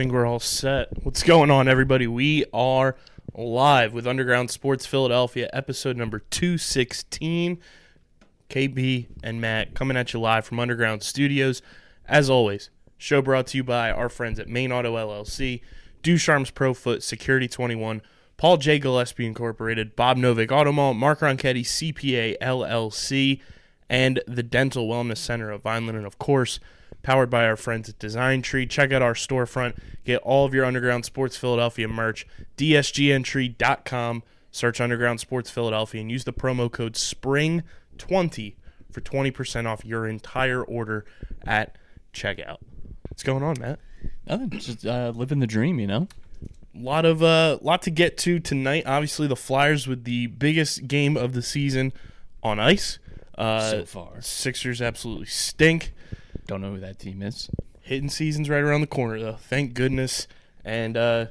Think we're all set. What's going on, everybody? We are live with Underground Sports Philadelphia, episode number 216. KB and Matt coming at you live from Underground Studios. As always, show brought to you by our friends at Main Auto LLC, Ducharme's Pro Foot, Security 21, Paul J. Gillespie Incorporated, Bob Novick Auto Mall, Mark Ronchetti CPA LLC, and the Dental Wellness Center of Vineland, and of course, powered by our friends at Design Tree. Check out our storefront. Get all of your Underground Sports Philadelphia merch. DSGNtree.com. Search Underground Sports Philadelphia and use the promo code SPRING20 for 20% off your entire order at checkout. What's going on, Matt? Nothing, just uh, living the dream, you know. lot of uh lot to get to tonight. Obviously, the Flyers with the biggest game of the season on ice. Uh, So far. Sixers absolutely stink. Don't know who that team is. Hitting season's right around the corner, though. Thank goodness. And uh,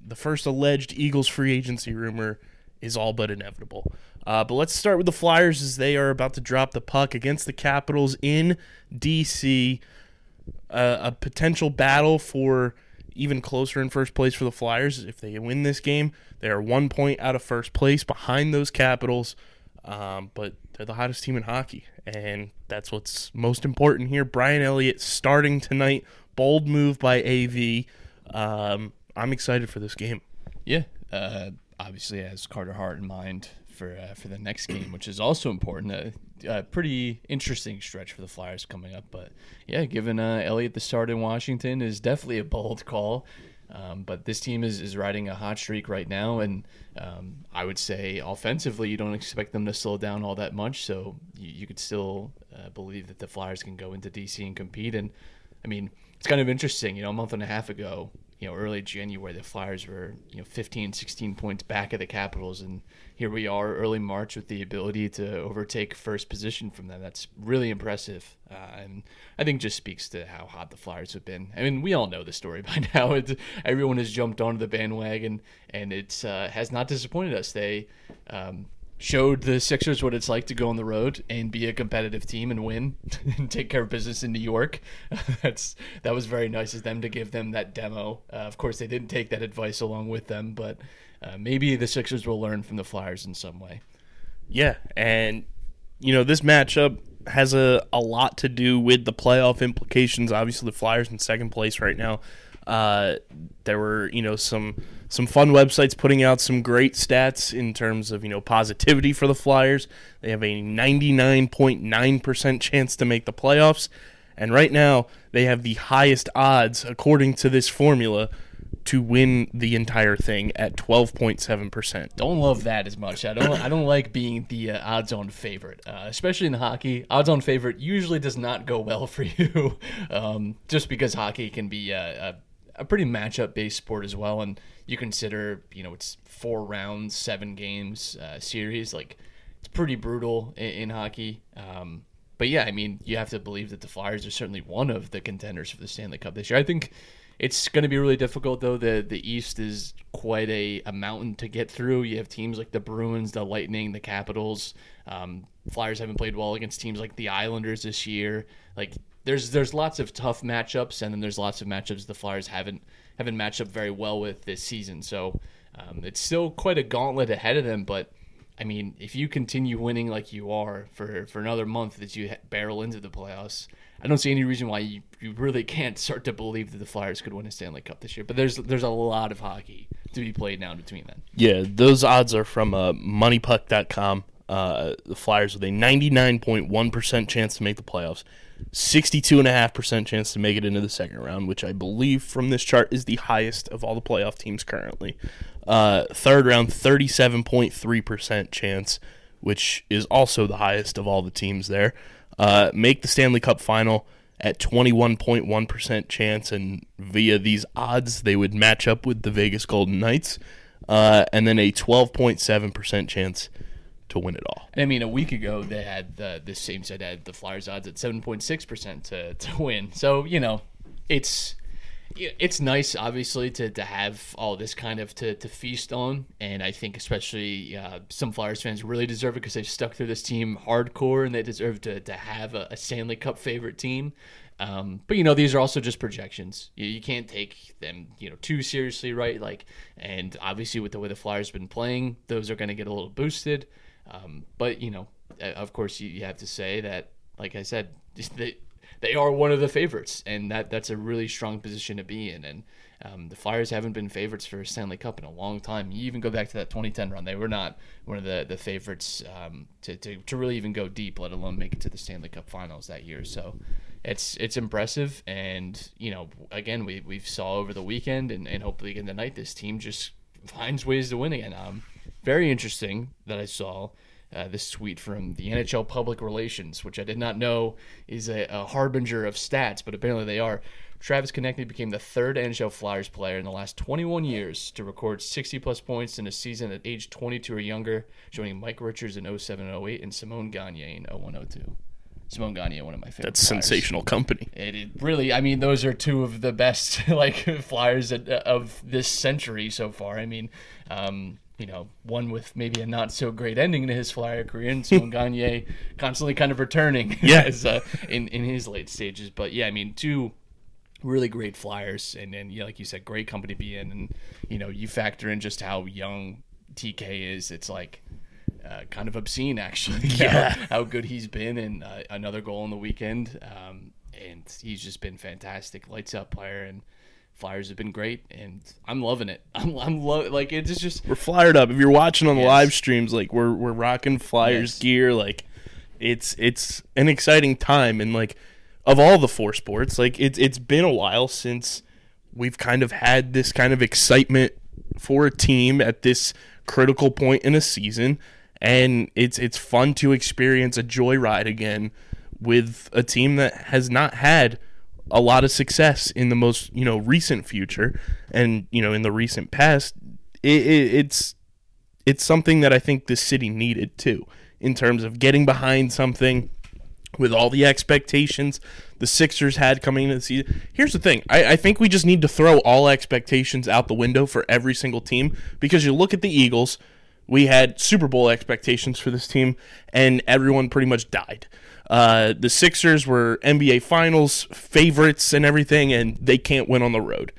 the first alleged Eagles free agency rumor is all but inevitable. Uh, but let's start with the Flyers as they are about to drop the puck against the Capitals in D.C. Uh, a potential battle for even closer in first place for the Flyers. If they win this game, they are one point out of first place behind those Capitals. Um, but they're the hottest team in hockey, and that's what's most important here. Brian Elliott starting tonight. Bold move by AV. Um, I'm excited for this game. Yeah, uh, obviously has Carter Hart in mind for uh, for the next game, which is also important. A, a pretty interesting stretch for the Flyers coming up, but yeah, given uh, Elliott the start in Washington is definitely a bold call. Um, but this team is, is riding a hot streak right now, and um, I would say offensively, you don't expect them to slow down all that much. So you, you could still uh, believe that the Flyers can go into DC and compete. And I mean, it's kind of interesting. You know, a month and a half ago, you know, early January, the Flyers were, you know, 15, 16 points back of the Capitals. And here we are, early March, with the ability to overtake first position from them. That's really impressive. Uh, and I think just speaks to how hot the Flyers have been. I mean, we all know the story by now. It, everyone has jumped onto the bandwagon, and it uh, has not disappointed us. They, um, showed the Sixers what it's like to go on the road and be a competitive team and win and take care of business in New York. That's that was very nice of them to give them that demo. Uh, of course, they didn't take that advice along with them, but uh, maybe the Sixers will learn from the Flyers in some way. Yeah, and you know this matchup has a, a lot to do with the playoff implications. Obviously, the Flyers in second place right now. Uh, there were you know some some fun websites putting out some great stats in terms of you know positivity for the Flyers. They have a ninety nine point nine percent chance to make the playoffs, and right now they have the highest odds according to this formula to win the entire thing at twelve point seven percent. Don't love that as much. I don't. I don't like being the uh, odds-on favorite, uh, especially in hockey. Odds-on favorite usually does not go well for you, um, just because hockey can be a, a, pretty matchup-based sport as well. And you consider, you know, it's four rounds, seven games uh, series. Like it's pretty brutal in, in hockey. Um, but yeah, I mean, you have to believe that the Flyers are certainly one of the contenders for the Stanley Cup this year. I think it's going to be really difficult though. The the East is quite a, a mountain to get through. You have teams like the Bruins, the Lightning, the Capitals. Um, Flyers haven't played well against teams like the Islanders this year. Like there's there's lots of tough matchups, and then there's lots of matchups the Flyers haven't haven't matched up very well with this season. So um, it's still quite a gauntlet ahead of them, but. I mean, if you continue winning like you are for, for another month that you barrel into the playoffs, I don't see any reason why you, you really can't start to believe that the Flyers could win a Stanley Cup this year. But there's there's a lot of hockey to be played now between then. Yeah, those odds are from uh, moneypuck.com. Uh, the Flyers with a 99.1% chance to make the playoffs, 62.5% chance to make it into the second round, which I believe from this chart is the highest of all the playoff teams currently. Uh, third round, 37.3% chance, which is also the highest of all the teams there. Uh, make the Stanley Cup final at 21.1% chance, and via these odds, they would match up with the Vegas Golden Knights, uh, and then a 12.7% chance to win it all. And I mean, a week ago they had the the same set had the Flyers odds at seven point six percent to to win. So you know, it's it's nice obviously to, to have all this kind of to, to feast on. And i think especially uh, some flyers fans really deserve it because they've stuck through this team hardcore and they deserve to, to have a, a stanley cup favorite team. Um, but you know these are also just projections. You, you can't take them you know too seriously right? Like and obviously with the way the flyers been playing those are going to get a little boosted um, but you know of course you, you have to say that like i said they, they are one of the favorites, and that that's a really strong position to be in. And um, the Flyers haven't been favorites for Stanley Cup in a long time. You even go back to that 2010 run; they were not one of the the favorites um, to, to to really even go deep, let alone make it to the Stanley Cup Finals that year. So. It's it's impressive, and you know, again, we we saw over the weekend, and, and hopefully again tonight, this team just finds ways to win again. Um, very interesting that I saw uh, this tweet from the NHL Public Relations, which I did not know is a, a harbinger of stats, but apparently they are. Travis Konecny became the third NHL Flyers player in the last 21 years to record 60 plus points in a season at age 22 or younger, joining Mike Richards in 07 08 and Simon Gagne in 01 02. Simon Gagne, one of my favorite. That's Flyers. sensational company. It, it really, I mean, those are two of the best like flyers of, of this century so far. I mean, um, you know, one with maybe a not so great ending to his flyer career, and Simon Gagne constantly kind of returning, Yeah. as, uh, in in his late stages. But yeah, I mean, two really great flyers, and and yeah, like you said, great company to be in, and you know, you factor in just how young TK is. It's like uh, kind of obscene, actually. Yeah. how, how good he's been, and uh, another goal on the weekend. Um, and he's just been fantastic, lights out player, and Flyers have been great, and I'm loving it. I'm, I'm lo- like it's just We're flyered up. If you're watching on the Yes. live streams, like we're we're rocking Flyers Yes. gear. Like it's it's an exciting time, and like of all the four sports, like it's it's been a while since we've kind of had this kind of excitement for a team at this critical point in a season, and it's it's fun to experience a joyride again with a team that has not had a lot of success in the most you know recent future and you know in the recent past it, it, it's it's something that I think the city needed too in terms of getting behind something with all the expectations the Sixers had coming into the season. Here's the thing I, I think we just need to throw all expectations out the window for every single team because you look at the Eagles, we had Super Bowl expectations for this team, and everyone pretty much died. Uh, the Sixers were NBA Finals favorites and everything, and they can't win on the road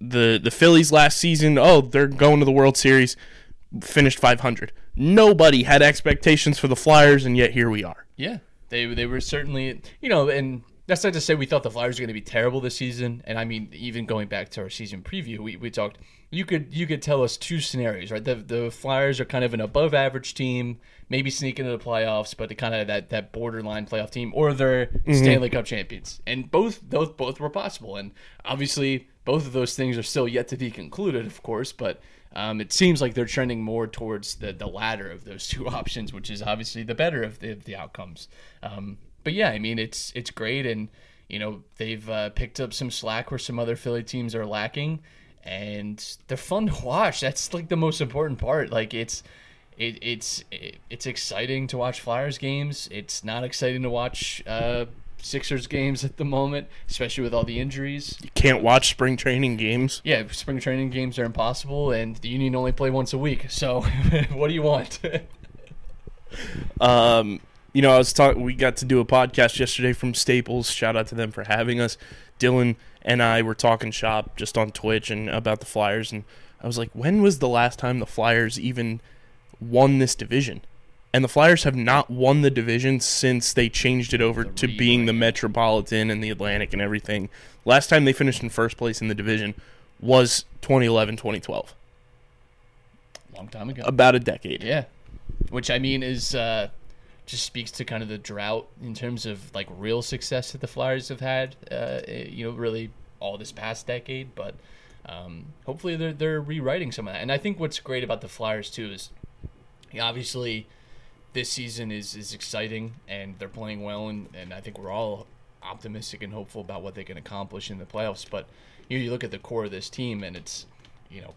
the the Phillies last season, oh, they're going to the World Series, finished 500. Nobody had expectations for the Flyers, and yet here we are. Yeah, they they were certainly you know, and that's not to say we thought the Flyers were going to be terrible this season. And I mean, even going back to our season preview, we, we talked. You could you could tell us two scenarios, right? The the Flyers are kind of an above average team, maybe sneaking into the playoffs, but kind of that that borderline playoff team, or they're Stanley Cup champions. And both those both were possible. And obviously, both of those things are still yet to be concluded, of course, but. Um, it seems like they're trending more towards the, the latter of those two options, which is obviously the better of the, of the outcomes. Um, but yeah, I mean it's it's great, and you know they've uh, picked up some slack where some other Philly teams are lacking, and they're fun to watch. That's like the most important part. Like it's it, it's it, it's exciting to watch Flyers games. It's not exciting to watch uh, Sixers games at the moment, especially with all the injuries. You can't watch spring training games. Yeah, spring training games are impossible, and the Union only play once a week. So, what do you want? Um, you know, I was talking. We got to do a podcast yesterday from Staples. Shout out to them for having us. Dylan and I were talking shop just on Twitch and about the Flyers, and I was like, when was the last time the Flyers even won this division? And the Flyers have not won the division since they changed it over to being the Metropolitan and the Atlantic and everything. Last time they finished in first place in the division was 2011 2012, Long time ago. about a decade. yeah, which I mean is uh, just speaks to kind of the drought in terms of like real success that the Flyers have had. Uh, you know, really all this past decade, but um, hopefully they're they're rewriting some of that. And I think what's great about the Flyers too is obviously this season is is exciting and they're playing well and, and I think we're all optimistic and hopeful about what they can accomplish in the playoffs. But you know, you look at the core of this team and it's you know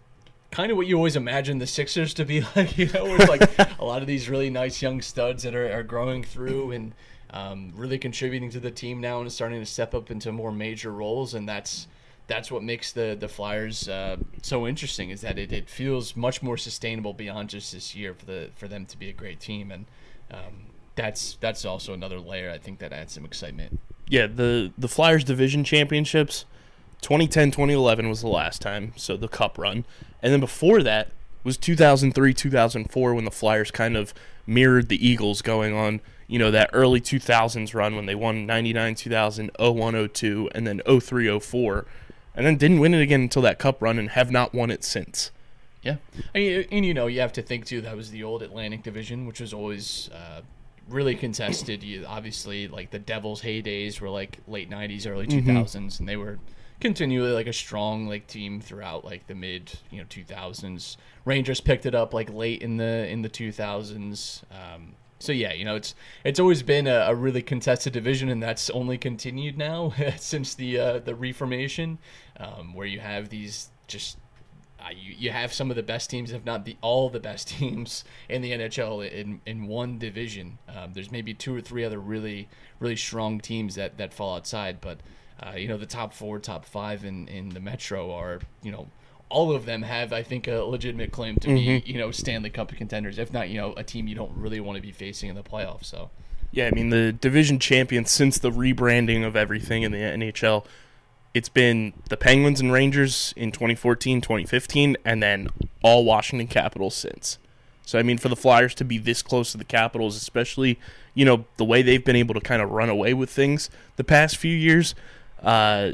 kind of what you always imagine the Sixers to be like. You know, with like a lot of these really nice young studs that are, are growing through and um, really contributing to the team now and starting to step up into more major roles. And that's that's what makes the the Flyers uh, so interesting is that it, it feels much more sustainable beyond just this year for the for them to be a great team and. Um, that's that's also another layer I think that adds some excitement. yeah, the the Flyers division championships 2010 2011 was the last time, so the cup run. And then before that was 2003 2004 when the Flyers kind of mirrored the Eagles going on, you know, that early 2000s run when they won 99 2000, 01 02 and then 03 04 and then didn't win it again until that cup run and have not won it since. Yeah, and, and you know you have to think too that was the old Atlantic Division, which was always uh, really contested. You obviously like the Devils' heydays were like late '90s, early 2000s, and they were continually like a strong like team throughout like the mid you know 2000s. Rangers picked it up like late in the in the 2000s. Um, so yeah, you know it's it's always been a, a really contested division, and that's only continued now since the uh, the reformation, um, where you have these just uh, you, you have some of the best teams, if not the all the best teams in the NHL in in one division. Um, there's maybe two or three other really really strong teams that that fall outside, but uh, you know the top four, top five in in the Metro are you know all of them have I think a legitimate claim to be you know Stanley Cup contenders, if not you know a team you don't really want to be facing in the playoffs. So Yeah, I mean the division champions since the rebranding of everything in the NHL, it's been the Penguins and Rangers in 2014, 2015, and then all Washington Capitals since. So I mean for the Flyers to be this close to the Capitals, especially, you know, the way they've been able to kind of run away with things the past few years, uh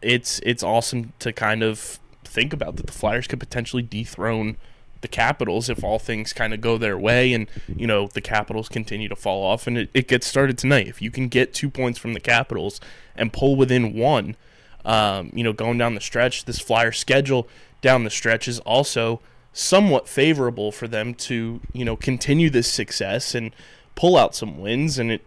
it's it's awesome to kind of think about that the Flyers could potentially dethrone the Capitals if all things kind of go their way and you know the Capitals continue to fall off and it, it gets started tonight. If you can get two points from the Capitals and pull within one, um, you know going down the stretch, this Flyer schedule down the stretch is also somewhat favorable for them to you know continue this success and pull out some wins and it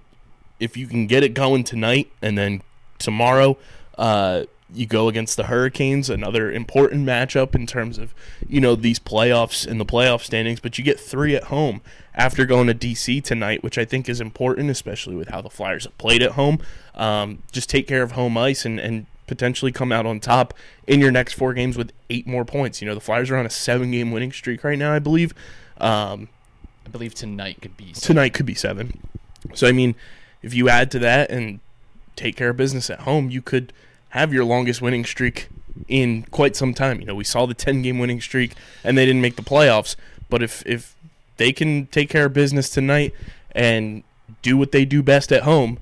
if you can get it going tonight and then tomorrow uh, you go against the Hurricanes, another important matchup in terms of you know these playoffs and the playoff standings. But you get three at home after going to DC tonight, which I think is important, especially with how the Flyers have played at home. Um, just take care of home ice and, and potentially come out on top in your next four games with eight more points. You know the Flyers are on a seven game winning streak right now, I believe. Um, I believe tonight could be tonight could be seven. So I mean, if you add to that and take care of business at home, you could have your longest winning streak in quite some time. You know, we saw the ten game winning streak and they didn't make the playoffs. But if if they can take care of business tonight and do what they do best at home,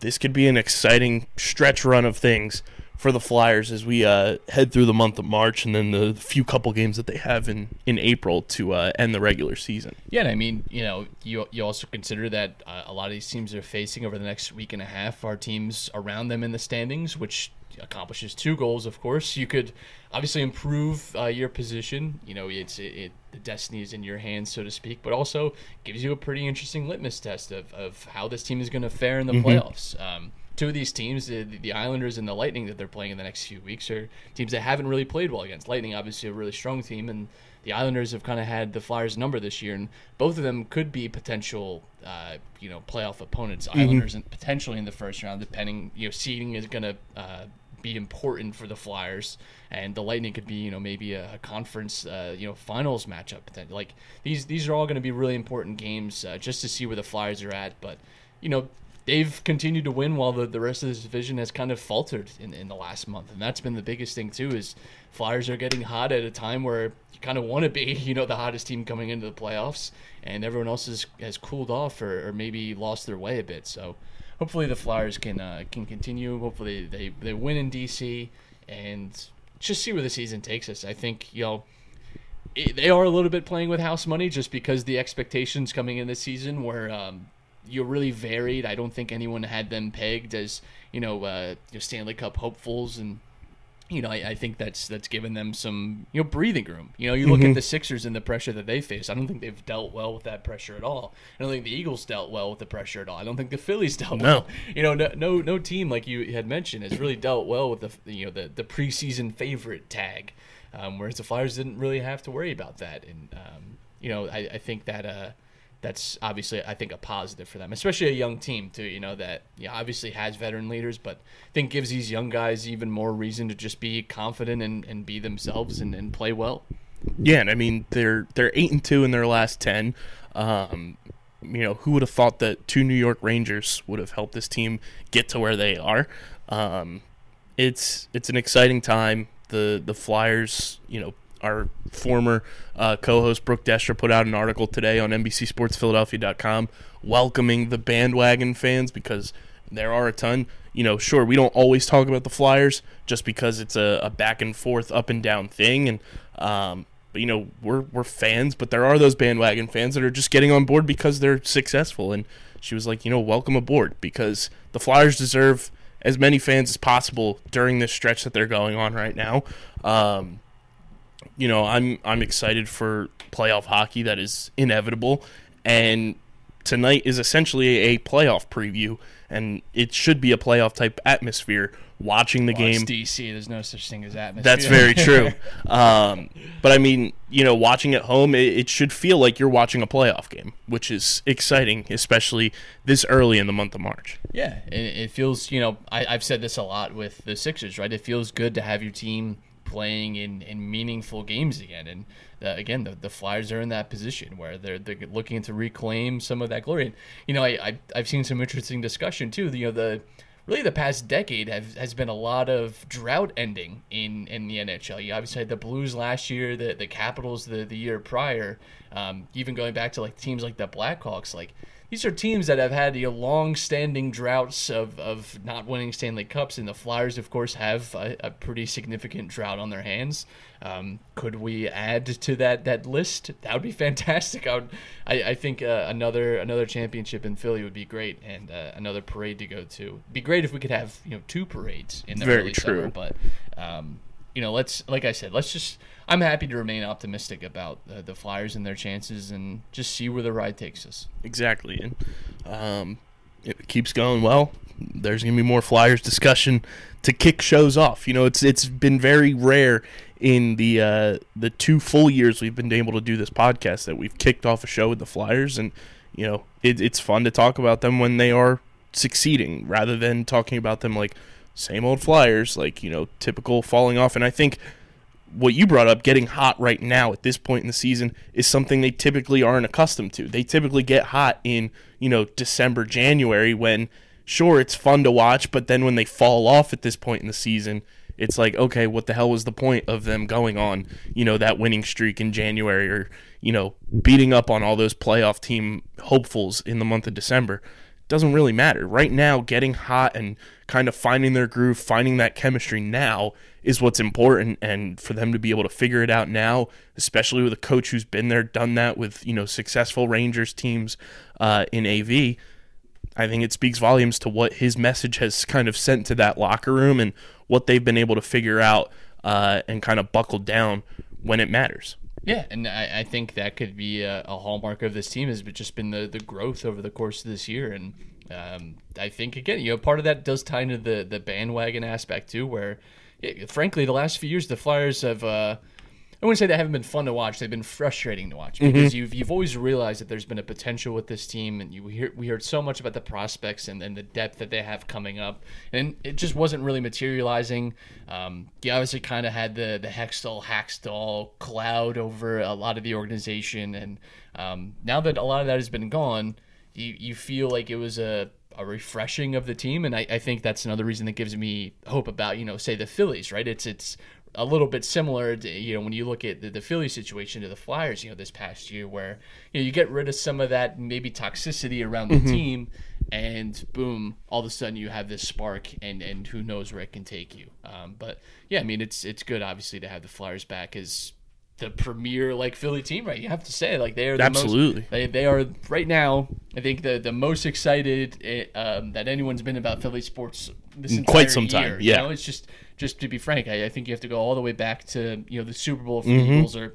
this could be an exciting stretch run of things for the Flyers as we uh, head through the month of March and then the few couple games that they have in, in April to uh, end the regular season. Yeah, and I mean, you know, you you also consider that uh, a lot of these teams are facing over the next week and a half are teams around them in the standings, which accomplishes two goals. Of course, you could obviously improve uh, your position. You know, it's it, it the destiny is in your hands, so to speak, but also gives you a pretty interesting litmus test of, of how this team is going to fare in the playoffs. Um, two of these teams, the, the Islanders and the Lightning, that they're playing in the next few weeks, are teams that haven't really played well against. Lightning, obviously, a really strong team, and the Islanders have kind of had the Flyers' number this year, and both of them could be potential, uh, you know, playoff opponents. Islanders and potentially in the first round, depending. You know, seeding is going to uh, be important for the Flyers, and the Lightning could be, you know, maybe a, a conference, uh, you know, finals matchup. Like these, these are all going to be really important games uh, just to see where the Flyers are at, but. You know, they've continued to win while the, the rest of this division has kind of faltered in, in the last month. And that's been the biggest thing, too, is Flyers are getting hot at a time where you kind of want to be, you know, the hottest team coming into the playoffs. And everyone else has, has cooled off or, or maybe lost their way a bit. So hopefully the Flyers can uh, can continue. Hopefully they, they win in D.C. and just see where the season takes us. I think, you know, it- they are a little bit playing with house money just because the expectations coming in this season were um, you know, really varied. I don't think anyone had them pegged as you know, uh, you know Stanley Cup hopefuls and you know, I, I think that's that's given them some you know breathing room. You know, you look at the Sixers and the pressure that they face. I don't think they've dealt well with that pressure at all. I don't think the Eagles dealt well with the pressure at all. I don't think the Phillies dealt No. well. You know, no, no no team like you had mentioned has really dealt well with the you know the the preseason favorite tag, um, whereas the Flyers didn't really have to worry about that. And um, you know, I, I think that. Uh, that's obviously I think a positive for them, especially a young team too. You know that yeah, obviously has veteran leaders, but I think gives these young guys even more reason to just be confident and, and be themselves and, and play well. Yeah, and I mean they're they're eight and two in their last ten. Um, you know, who would have thought that two New York Rangers would have helped this team get to where they are? Um, it's it's an exciting time. The the Flyers, you know, our former uh, co-host Brooke Destra put out an article today on NBCSportsPhiladelphia.com welcoming the bandwagon fans because there are a ton. You know, sure, we don't always talk about the Flyers just because it's a, a back and forth, up and down thing, and um, but, you know we're we're fans, but there are those bandwagon fans that are just getting on board because they're successful. And she was like, you know, welcome aboard because the Flyers deserve as many fans as possible during this stretch that they're going on right now. Um, you know, I'm I'm excited for playoff hockey that is inevitable, and tonight is essentially a playoff preview, and it should be a playoff type atmosphere. Watching the Well, it's game, DC. There's no such thing as atmosphere. that's very true. Um, but I mean, you know, watching at home, it, it should feel like you're watching a playoff game, which is exciting, especially this early in the month of March. Yeah, it, it feels, you know, I, I've said this a lot with the Sixers, right? It feels good to have your team playing in, in meaningful games again. And again, the, the Flyers are in that position where they're, they're looking to reclaim some of that glory. And, you know, I, I, I've seen some interesting discussion too. You know, the really the past decade have, has been a lot of drought ending in, in the NHL. You obviously had the Blues last year, the, the Capitals the, the year prior, um, even going back to like teams like the Blackhawks. Like, these are teams that have had you know, long-standing droughts of, of not winning Stanley Cups, and the Flyers, of course, have a, a pretty significant drought on their hands. Um, could we add to that that list? That would be fantastic. I would, I, I think uh, another another championship in Philly would be great, and uh, another parade to go to. It'd be great if we could have you know two parades in the Very early true. summer, but um, you know, let's like I said, let's just. I'm happy to remain optimistic about uh, the Flyers and their chances, and just see where the ride takes us. Exactly, and um, it keeps going well, there's gonna be more Flyers discussion to kick shows off. You know, it's it's been very rare in the uh, the two full years we've been able to do this podcast that we've kicked off a show with the Flyers, and you know, it, it's fun to talk about them when they are succeeding rather than talking about them like same old Flyers, like you know, typical falling off. And I think what you brought up, getting hot right now at this point in the season, is something they typically aren't accustomed to. They typically get hot in, you know, December, January when, sure, it's fun to watch, but then when they fall off at this point in the season, it's like, okay, what the hell was the point of them going on, you know, that winning streak in January or, you know, beating up on all those playoff team hopefuls in the month of December? doesn't really matter. Right now, getting hot and kind of finding their groove, finding that chemistry now is what's important. And for them to be able to figure it out now, especially with a coach who's been there, done that with, you know, successful Rangers teams uh, in AV, I think it speaks volumes to what his message has kind of sent to that locker room and what they've been able to figure out uh, and kind of buckle down when it matters. Yeah, and I, I think that could be a, a hallmark of this team has just been the, the growth over the course of this year, and um, I think again, you know, part of that does tie into the the bandwagon aspect too, where frankly, the last few years the Flyers have. Uh, I wouldn't say they haven't been fun to watch. They've been frustrating to watch because you've you've always realized that there's been a potential with this team, and you we hear, we heard so much about the prospects and, and the depth that they have coming up, and it just wasn't really materializing. Um, you obviously kind of had the the Hextall Hackstall cloud over a lot of the organization, and um, now that a lot of that has been gone, you you feel like it was a a refreshing of the team, and I, I think that's another reason that gives me hope about you know say the Phillies, right? It's it's a little bit similar to you know when you look at the, the Philly situation to the Flyers, you know this past year where you know you get rid of some of that maybe toxicity around the team, and boom, all of a sudden you have this spark, and and who knows where it can take you. Um, but yeah, I mean it's it's good obviously to have the Flyers back as the premier like Philly team, right? You have to say like they are the Absolutely. Most, they they are right now. I think the the most excited eh, um, that anyone's been about Philly sports this entire quite some time, year, yeah. you know? it's just just to be frank, I, I think you have to go all the way back to you know the Super Bowl for Mm-hmm. the Eagles or.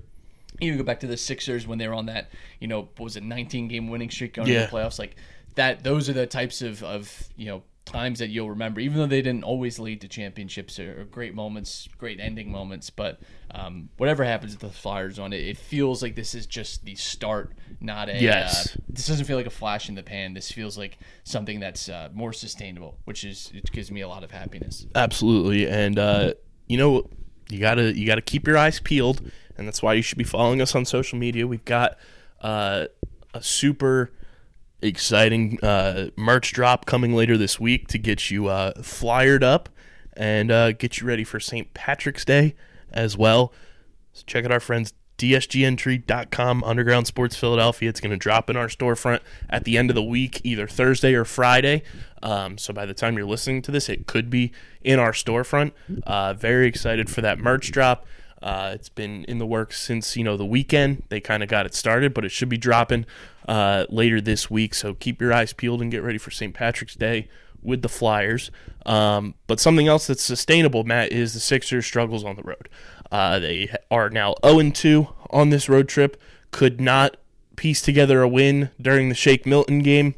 Even go back to the Sixers when they were on that, you know, what was it 19 game winning streak going Yeah. into the playoffs? Like that, those are the types of, of you know times that you'll remember, even though they didn't always lead to championships or, or great moments, great ending moments. But um, whatever happens with the Flyers on it, it feels like this is just the start, not a. Yes. Uh, this doesn't feel like a flash in the pan. This feels like something that's uh, more sustainable, which is it gives me a lot of happiness. Absolutely, and uh, you know you gotta you gotta keep your eyes peeled, and that's why you should be following us on social media. We've got uh, a super exciting uh, merch drop coming later this week to get you uh, flyered up and uh, get you ready for St. Patrick's Day as well. So check out our friends dsgntree.com underground sports philadelphia it's going to drop in our storefront at the end of the week either thursday or friday um, so by the time you're listening to this it could be in our storefront uh, very excited for that merch drop uh, it's been in the works since you know the weekend they kind of got it started but it should be dropping uh, later this week so keep your eyes peeled and get ready for st patrick's day with the Flyers. Um, but something else that's sustainable, Matt, is the Sixers' struggles on the road. Uh, they are now 0 2 on this road trip. Could not piece together a win during the Shake Milton game,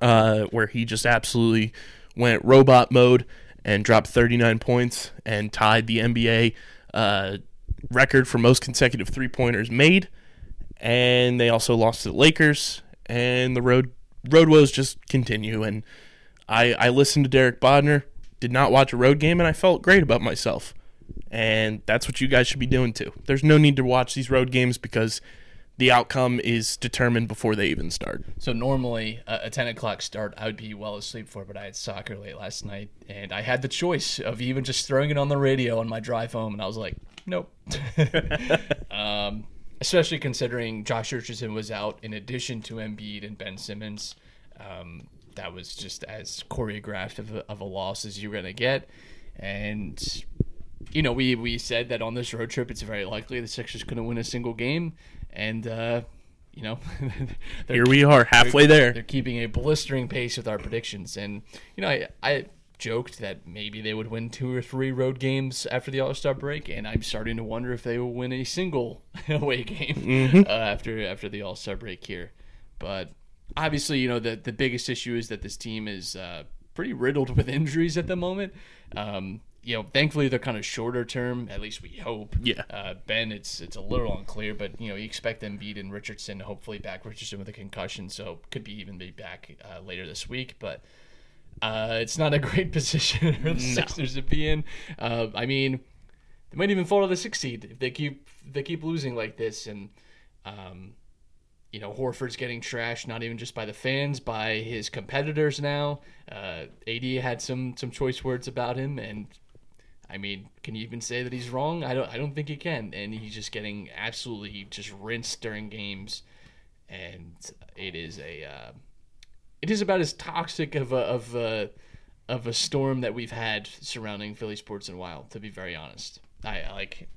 uh, where he just absolutely went robot mode and dropped 39 points and tied the NBA uh, record for most consecutive three pointers made. And they also lost to the Lakers, and the road road woes just continue. And I, I listened to Derek Bodner, did not watch a road game, and I felt great about myself. And that's what you guys should be doing too. There's no need to watch these road games because the outcome is determined before they even start. So normally a, a 10 o'clock start I would be well asleep for, but I had soccer late last night, and I had the choice of even just throwing it on the radio on my drive home, and I was like, nope. um, especially considering Josh Richardson was out in addition to Embiid and Ben Simmons. Um, that was just as choreographed of a, of a loss as you're going to get. And you know, we we said that on this road trip, it's very likely the Sixers couldn't win a single game, and uh, you know, Here we are, halfway there. they're keeping a blistering pace with our predictions, and you know, I, I joked that maybe they would win two or three road games after the All Star break, and I'm starting to wonder if they will win a single away game uh, after after the All Star break here. But obviously, you know, the the biggest issue is that this team is uh, pretty riddled with injuries at the moment. Um, you know, thankfully they're kind of shorter term. At least we hope. Yeah. Uh, ben, it's it's a little unclear, but you know you expect Embiid and Richardson hopefully back. Richardson with a concussion, so could be even be back uh, later this week. But uh, it's not a great position for the Sixers to be in. Uh, I mean, they might even fall to the sixth seed if they keep if they keep losing like this. And um, you know, Horford's getting trashed not even just by the fans, by his competitors now. Uh, AD had some some choice words about him, and I mean, can you even say that he's wrong? I don't. I don't think he can. And he's just getting absolutely just rinsed during games, and it is a. Uh, it is about as toxic of a of a of a storm that we've had surrounding Philly sports in a while. To be very honest, I like.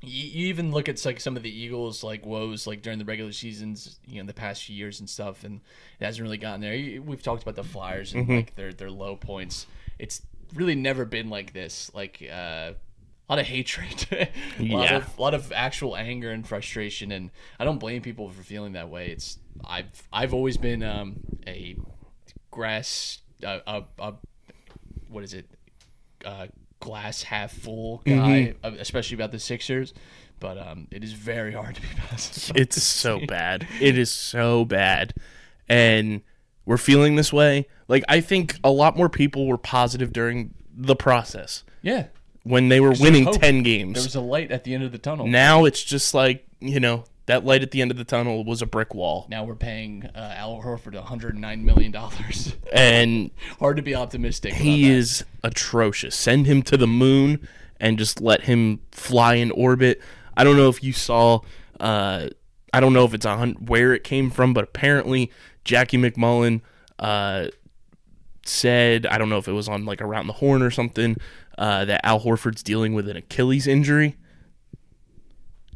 You, you even look at like some of the Eagles like woes like during the regular seasons, you know, the past few years and stuff, and it hasn't really gotten there. We've talked about the Flyers and like their their low points. It's really never been like this. Like uh, a lot of hatred, a lot Yeah. of a lot of actual anger and frustration, and I don't blame people for feeling that way. It's I've I've always been um, a grass uh, a, a what is it uh, glass half full guy, uh, especially about the Sixers. But um, it is very hard to be positive. It's so bad. It is so bad. And we're feeling this way. Like I think a lot more people were positive during the process Yeah, when they were winning hope. 10 games. there was a light at the end of the tunnel. now it's just like, you know, that light at the end of the tunnel was a brick wall. now we're paying uh, Al Horford 109 million dollars. And hard to be optimistic. he about that. is atrocious. Send him to the moon and just let him fly in orbit. I don't know if you saw. Uh, I don't know if it's on where it came from, but apparently Jackie MacMullan uh, said I don't know if it was on like around the horn or something uh, that Al Horford's dealing with an Achilles injury.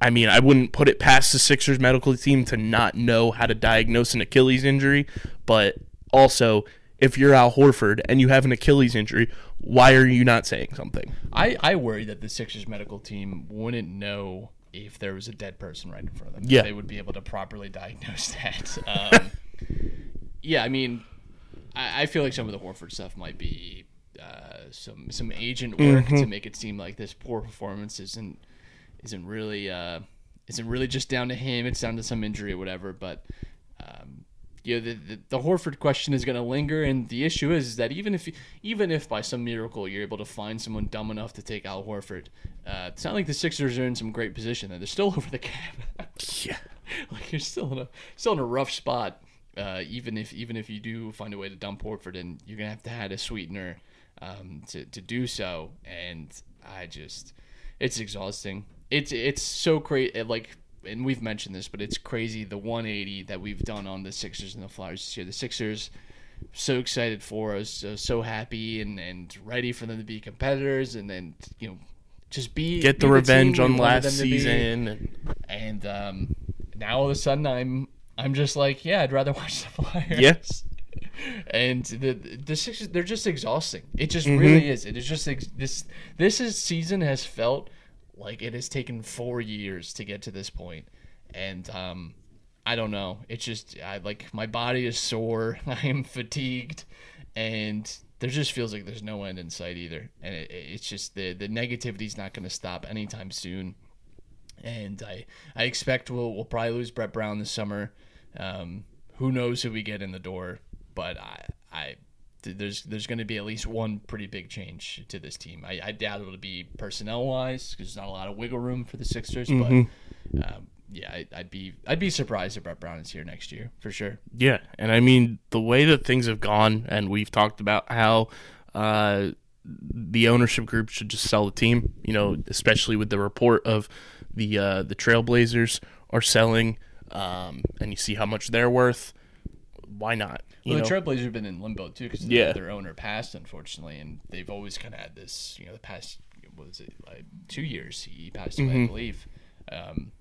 I mean, I wouldn't put it past the Sixers medical team to not know how to diagnose an Achilles injury, but also if you're Al Horford and you have an Achilles injury, why are you not saying something? I, I worry that the Sixers medical team wouldn't know if there was a dead person right in front of them. Yeah. They would be able to properly diagnose that. Um, yeah, I mean, I, I feel like some of the Horford stuff might be uh, some some agent work to make it seem like this poor performance isn't isn't really uh, isn't really just down to him. It's down to some injury or whatever. But um, you know, the, the the Horford question is going to linger, and the issue is, is that even if even if by some miracle you're able to find someone dumb enough to take Al Horford, uh, it's not like the Sixers are in some great position. They're still over the cap. Yeah. like you're still in a still in a rough spot. Uh, even if even if you do find a way to dump Horford, and you're gonna have to add a sweetener um, to to do so. And I just, it's exhausting. It's it's so crazy. Like, and we've mentioned this, but it's crazy the 180 that we've done on the Sixers and the Flyers this year. The Sixers so excited for us, so, so happy and and ready for them to be competitors, and then you know just be Get the be revenge on last be season. And and um, now all of a sudden I'm I'm just like, yeah, I'd rather watch the Flyers. Yes. And the the Sixers, they're just exhausting. It just Mm-hmm. really is. It is just ex- this this is, season has felt like it has taken four years to get to this point, and um, I don't know. It's just I like my body is sore. I am fatigued, and there just feels like there's no end in sight either. And it, it's just the the negativity's not going to stop anytime soon and I I expect we'll we'll probably lose Brett Brown this summer. Um, who knows who we get in the door? But I I there's there's going to be at least one pretty big change to this team. I, I doubt it'll be personnel wise because there's not a lot of wiggle room for the Sixers. But um, yeah, I, I'd be I'd be surprised if Brett Brown is here next year for sure. Yeah, and I mean the way that things have gone, and we've talked about how uh, the ownership group should just sell the team. You know, especially with the report of the uh, the Trailblazers are selling, um, and you see how much they're worth. Why not? You Well, the Trailblazers have been in limbo too because Yeah. their owner passed unfortunately, and they've always kind of had this. You know, the past what was it like two years he passed away, Mm-hmm. I believe. Um,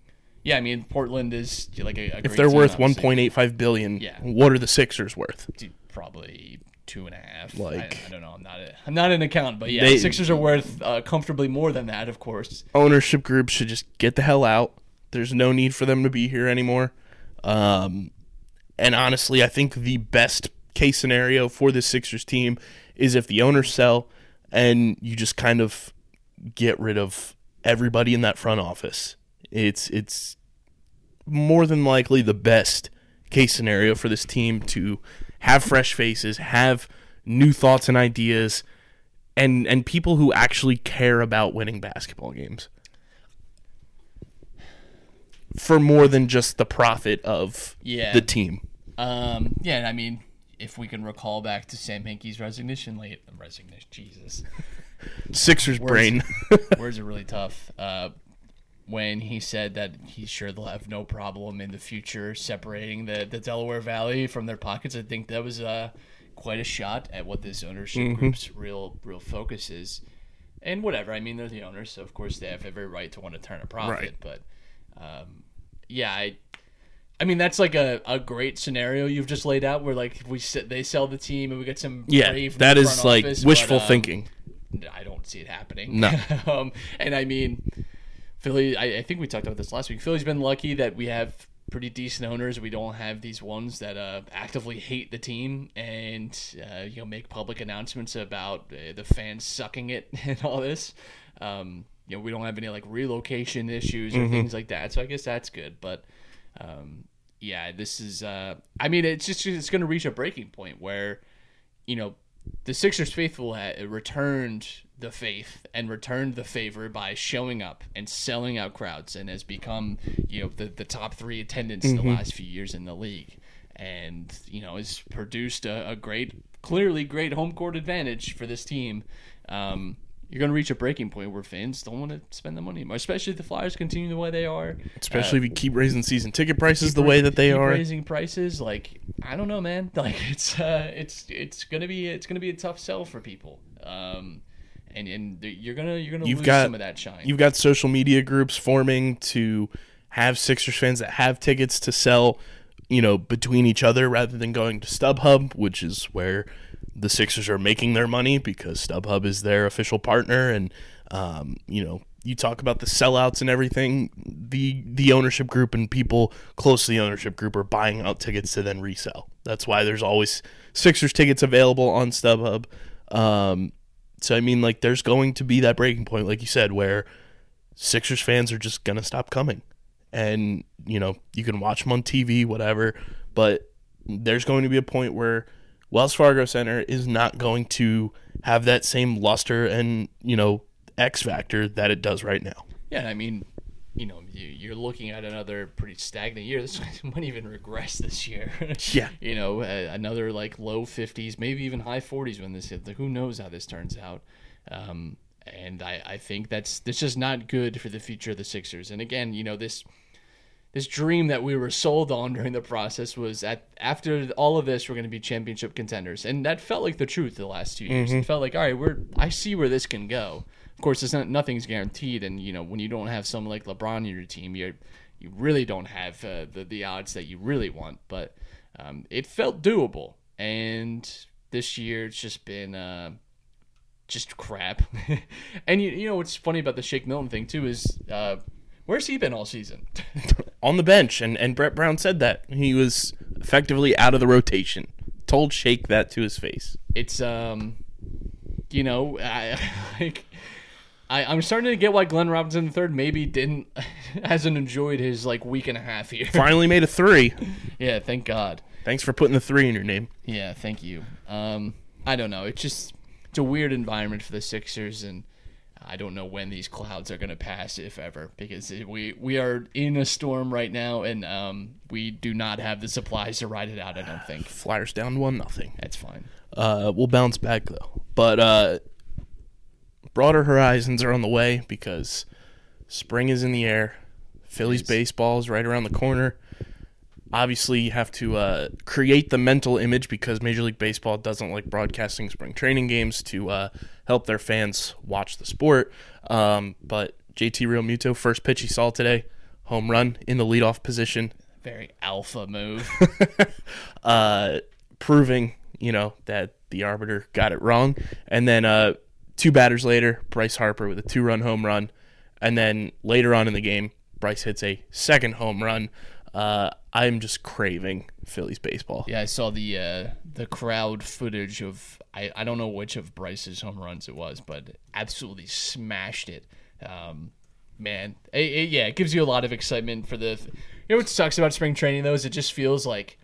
yeah, I mean Portland is like a, a if great they're team, worth one point eight five billion, Yeah. what are the Sixers worth? Dude, probably two and a half. Like- I, I don't know. I'm not. A, I'm not an account, but yeah, They- Sixers are worth uh, comfortably more than that, of course. ownership group should just get the hell out. There's no need for them to be here anymore. Um, and honestly, I think the best case scenario for the Sixers team is if the owners sell and you just kind of get rid of everybody in that front office. It's it's more than likely the best case scenario for this team to have fresh faces, have new thoughts and ideas, and and people who actually care about winning basketball games for more than just the profit of Yeah. the team. Um, yeah, I mean, if we can recall back to Sam Hinkie's resignation late, the resignation, Jesus, Sixers brain. words are really tough. Uh, when he said that he's sure they'll have no problem in the future separating the, the Delaware Valley from their pockets, I think that was uh, quite a shot at what this ownership group's real real focus is. And whatever, I mean, they're the owners, so of course they have every right to want to turn a profit. Right. But um, yeah, I, I mean, that's like a, a great scenario you've just laid out, where like we s- they sell the team and we get some yeah, that is like office, wishful but, um, thinking. I don't see it happening. No. um, and I mean, Philly. I, I think we talked about this last week. Philly's been lucky that we have pretty decent owners. We don't have these ones that uh, actively hate the team and uh, you know make public announcements about uh, the fans sucking it and all this. Um, you know, we don't have any like relocation issues or things like that. So I guess that's good. But um, yeah, this is. Uh, I mean, it's just it's going to reach a breaking point where you know, the Sixers faithful had returned the faith and returned the favor by showing up and selling out crowds and has become, you know, the, the top three attendance in the last few years in the league. And, you know, has produced a, a great, clearly great home court advantage for this team. Um, you're going to reach a breaking point where fans don't want to spend the money anymore, especially if the Flyers continue the way they are. Especially if you keep raising season ticket prices the way that they are. raising prices like i don't know man like it's uh it's it's gonna be it's gonna be a tough sell for people um and and you're gonna you're gonna You've lose got- some of that shine. You've got social media groups forming to have Sixers fans that have tickets to sell, you know, between each other rather than going to StubHub, which is where the Sixers are making their money because StubHub is their official partner. And, um, you know, you talk about the sellouts and everything. The the ownership group and people close to the ownership group are buying out tickets to then resell. That's why there's always Sixers tickets available on StubHub. Um, so I mean, like, there's going to be that breaking point, like you said, where Sixers fans are just gonna stop coming, and you know you can watch them on TV, whatever. But there's going to be a point where Wells Fargo Center is not going to have that same luster and you know X factor that it does right now. Yeah, I mean, you know, you- you're looking at another pretty stagnant year. This might even regress this year. Yeah. you know, uh, another like low 50s, maybe even high 40s when this hits. Who knows how this turns out? Um, and I, I think that's that's just not good for the future of the Sixers. And again, you know, this this dream that we were sold on during the process was at after all of this we're going to be championship contenders. And that felt like the truth the last two years. It felt like all right we're i see where this can go. Of course it's not nothing's guaranteed. And you know when you don't have someone like lebron in your team you you really don't have uh, the, the odds that you really want. But um, it felt doable. And this year it's just been uh, just crap. And you, you know what's funny about the Shake Milton thing too is uh, where's he been all season On the bench, and and Brett Brown said that he was effectively out of the rotation. Told Shake that to his face. it's um you know I like I, I'm starting to get why Glenn Robinson III maybe didn't hasn't enjoyed his like week and a half here. Finally made a three. yeah, thank God. Thanks for putting the three in your name. Yeah, thank you. Um, I don't know. It's just it's a weird environment for the Sixers, and I don't know when these clouds are going to pass, if ever, because we we are in a storm right now, and um, we do not have the supplies to ride it out. I don't think Flyers down one nothing. that's fine. Uh, we'll bounce back though. But uh, broader horizons are on the way because spring is in the air. Phillies baseball is right around the corner. Obviously, you have to uh, create the mental image because Major League Baseball doesn't like broadcasting spring training games to uh, help their fans watch the sport. Um, but JT Realmuto, first pitch he saw today, home run in the leadoff position Very alpha move. uh, proving you know that the arbiter got it wrong. And then uh, two batters later, Bryce Harper with a two-run home run, and then later on in the game, Bryce hits a second home run. Uh, I'm just craving Phillies baseball. Yeah, I saw the uh, the crowd footage of I, I don't know which of Bryce's home runs it was, but absolutely smashed it. Um, man, it, it- yeah, it gives you a lot of excitement for the. You know what sucks about spring training though is it just feels like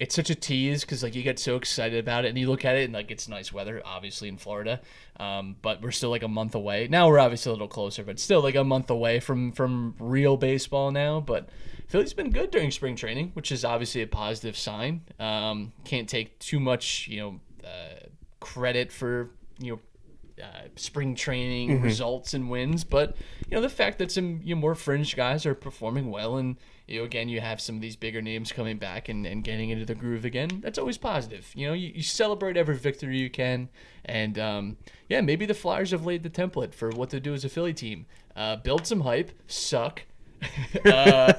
it's such a tease because like you get so excited about it and you look at it and like it's nice weather obviously in Florida, um, but we're still like a month away. Now we're obviously a little closer, but still like a month away from from real baseball now. But Philly's been good during spring training, which is obviously a positive sign. Um, can't take too much you know uh, credit for you know uh, spring training results and wins, but you know the fact that some you know, more fringe guys are performing well, and you know again you have some of these bigger names coming back and, and getting into the groove again. That's always positive. You know you, you celebrate every victory you can, and um, yeah maybe the Flyers have laid the template for what to do as a Philly team. Uh, build some hype, suck, uh,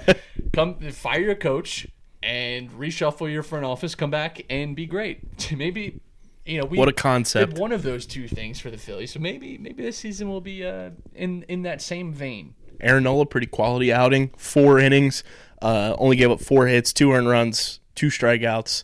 come fire your coach. And reshuffle your front office, come back and be great. Maybe, you know, we What a concept. one of those two things for the Phillies. So maybe maybe this season will be uh, in in that same vein. Aaron Nola, pretty quality outing. Four innings, uh, only gave up four hits, two earned runs, two strikeouts.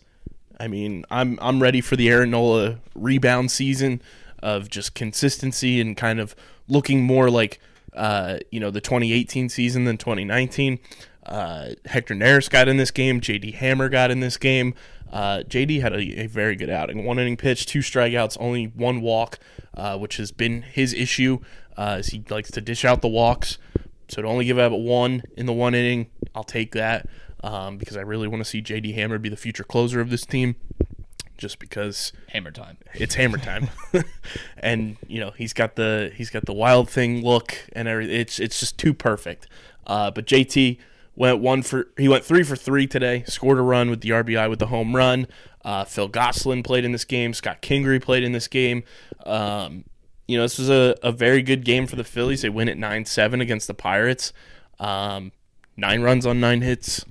I mean, I'm I'm ready for the Aaron Nola rebound season of just consistency and kind of looking more like uh, you know the 2018 season than 2019. Uh, Hector Neris got in this game. JD Hammer got in this game. Uh, JD had a, a very good outing. One inning pitch, two strikeouts, only one walk, uh, which has been his issue. Uh, as he likes to dish out the walks. So to only give up one in the one inning, I'll take that um, because I really want to see JD Hammer be the future closer of this team. Just because Hammer time. it's hammer time, and you know he's got the he's got the wild thing look and everything. It's it's just too perfect. Uh, but JT went one for he went three for three today. Scored a run with the RBI with the home run. Uh, Phil Gosselin played in this game. Scott Kingery played in this game. Um, you know, this was a, a very good game for the Phillies. They win at 9 7 against the Pirates. Um, nine runs on nine hits.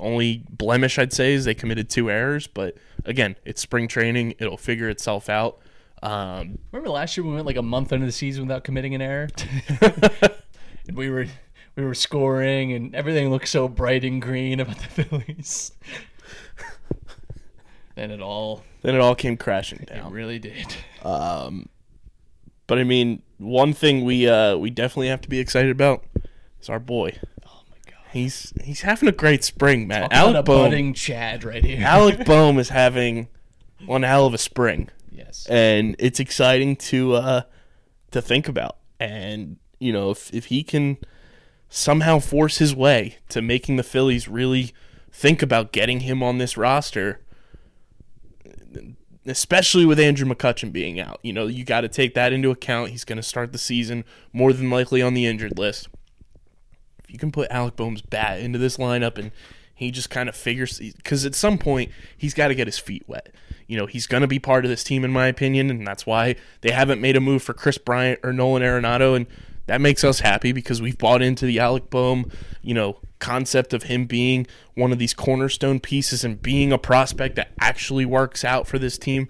Only blemish, I'd say, is they committed two errors. But again, it's spring training. It'll figure itself out. Um, Remember last year we went like a month into the season without committing an error, and we were we were scoring and everything looked so bright and green about the Phillies. then it all then it all came crashing down. it really did. Um, But I mean, one thing we uh, we definitely have to be excited about is our boy. He's he's having a great spring, man. Talk about a Alec budding Chad right here. Alec Bohm is having one hell of a spring. yes. and it's exciting to uh to think about and you know if if he can somehow force his way to making the Phillies really think about getting him on this roster especially with Andrew McCutchen being out you know you got to take that into account he's going to start the season more than likely on the injured list you can put Alec Bohm's bat into this lineup and he just kind of figures because at some point he's got to get his feet wet. You know, he's going to be part of this team, in my opinion, and that's why they haven't made a move for Kris Bryant or Nolan Arenado, and that makes us happy because we've bought into the Alec Bohm, you know, concept of him being one of these cornerstone pieces and being a prospect that actually works out for this team.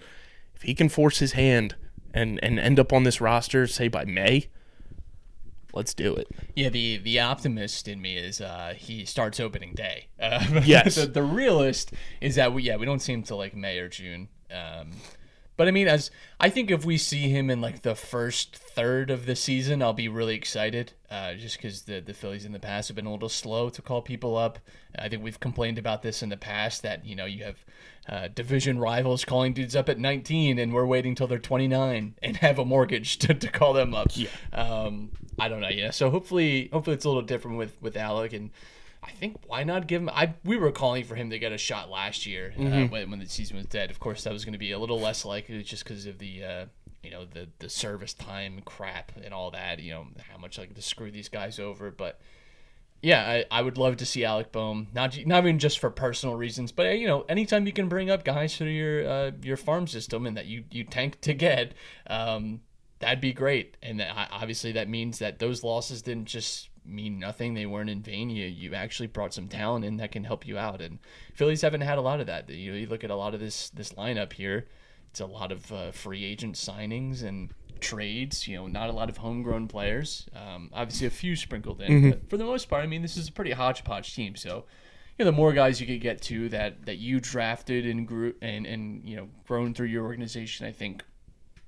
If he can force his hand and and end up on this roster, say by May, let's do it. Yeah, the the optimist in me is uh, he starts opening day. Uh, Yes. the, the realist is that we yeah we don't see him till like May or June. Um, but I mean, as I think if we see him in like the first third of the season, I'll be really excited. Uh, just because the the Phillies in the past have been a little slow to call people up. I think we've complained about this in the past that you know you have uh, division rivals calling dudes up at 19, and we're waiting till they're 29 and have a mortgage to, to call them up. Yeah. Um, I don't know. Yeah. So hopefully, hopefully it's a little different with with Alec, and I think why not give him? I we were calling for him to get a shot last year uh, when, when the season was dead. Of course, that was going to be a little less likely just because of the. Uh, you know the the service time crap and all that. You know how much like to screw these guys over, but yeah, I, I would love to see Alec Bohm. not not even just for personal reasons, but uh, you know, anytime you can bring up guys for your uh, your farm system and that you you tank to get, um, that'd be great. And that, obviously, that means that those losses didn't just mean nothing; they weren't in vain. You you actually brought some talent in that can help you out. And Phillies haven't had a lot of that. You know, you look at a lot of this this lineup here; it's a lot of uh, free agent signings and trades. You know, not a lot of homegrown players. Um, obviously, a few sprinkled in, but for the most part, I mean, this is a pretty hodgepodge team. So, you know, the more guys you could get to that that you drafted and grew and and you know grown through your organization, I think.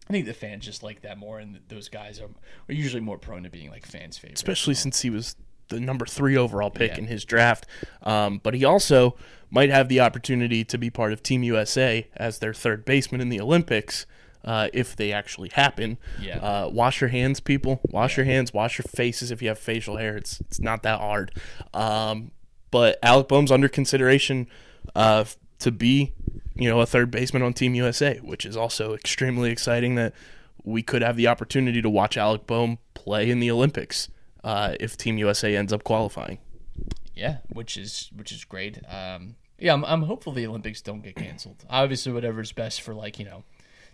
I think the fans just like that more, and those guys are, are usually more prone to being like fans' favorites. especially since he was the number three overall pick Yeah. in his draft. Um, but he also might have the opportunity to be part of Team USA as their third baseman in the Olympics. Uh, if they actually happen, Yeah. Uh, wash your hands, people. Wash your hands. Wash your faces if you have facial hair. It's it's not that hard. Um, but Alec Bohm's under consideration uh, to be, you know, a third baseman on Team USA, which is also extremely exciting. That we could have the opportunity to watch Alec Bohm play in the Olympics uh, if Team USA ends up qualifying. Yeah, which is which is great. Um, yeah, I'm, I'm hopeful the Olympics don't get canceled. Obviously, whatever's best for like you know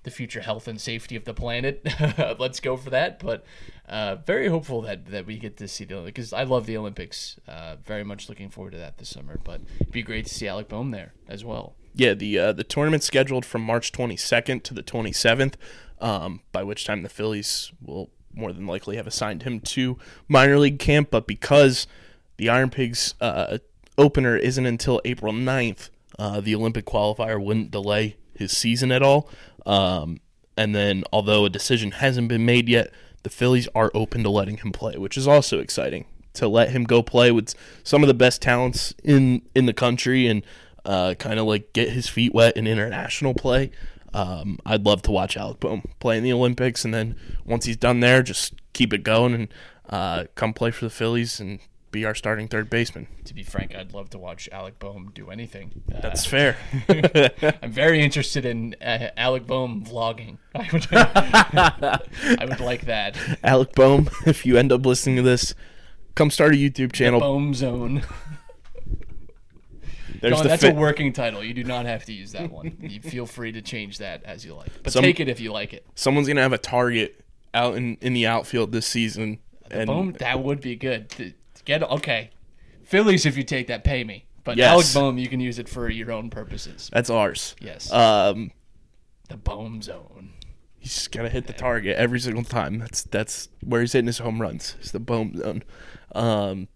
the future health and safety of the planet. Let's go for that. But uh, very hopeful that that we get to see the because I love the Olympics. Uh, very much looking forward to that this summer. But it'd be great to see Alec Bohm there as well. Yeah, the uh, the tournament's scheduled from March 22nd to the 27th, um, by which time the Phillies will more than likely have assigned him to minor league camp. But because the Iron Pigs uh, opener isn't until April 9th, uh, the Olympic qualifier wouldn't delay his season at all. Um, and then, although a decision hasn't been made yet, the Phillies are open to letting him play, which is also exciting to let him go play with some of the best talents in in the country and uh, kind of like get his feet wet in international play. Um, I'd love to watch Alec Bohm play in the Olympics, and then once he's done there, just keep it going and uh, come play for the Phillies and be our starting third baseman. To be frank, I'd love to watch Alec Bohm do anything. Uh, That's fair. I'm very interested in uh, Alec Bohm vlogging. I would, I would like that. Alec Bohm, if you end up listening to this, come start a YouTube channel. Bohm Zone. There's John, the that's fit- a working title. You do not have to use that one. You feel free to change that as you like. But Some- take it if you like it. someone's gonna have a target out in, in the outfield this season. And Boom, that would be good. To, to get okay, Phillies. If you take that, pay me. But Yes. Alec Bohm, you can use it for your own purposes. that's ours. Yes, Um, the Bohm zone. he's just gotta hit the target every single time. That's that's where he's hitting his home runs. It's the boom zone. Um,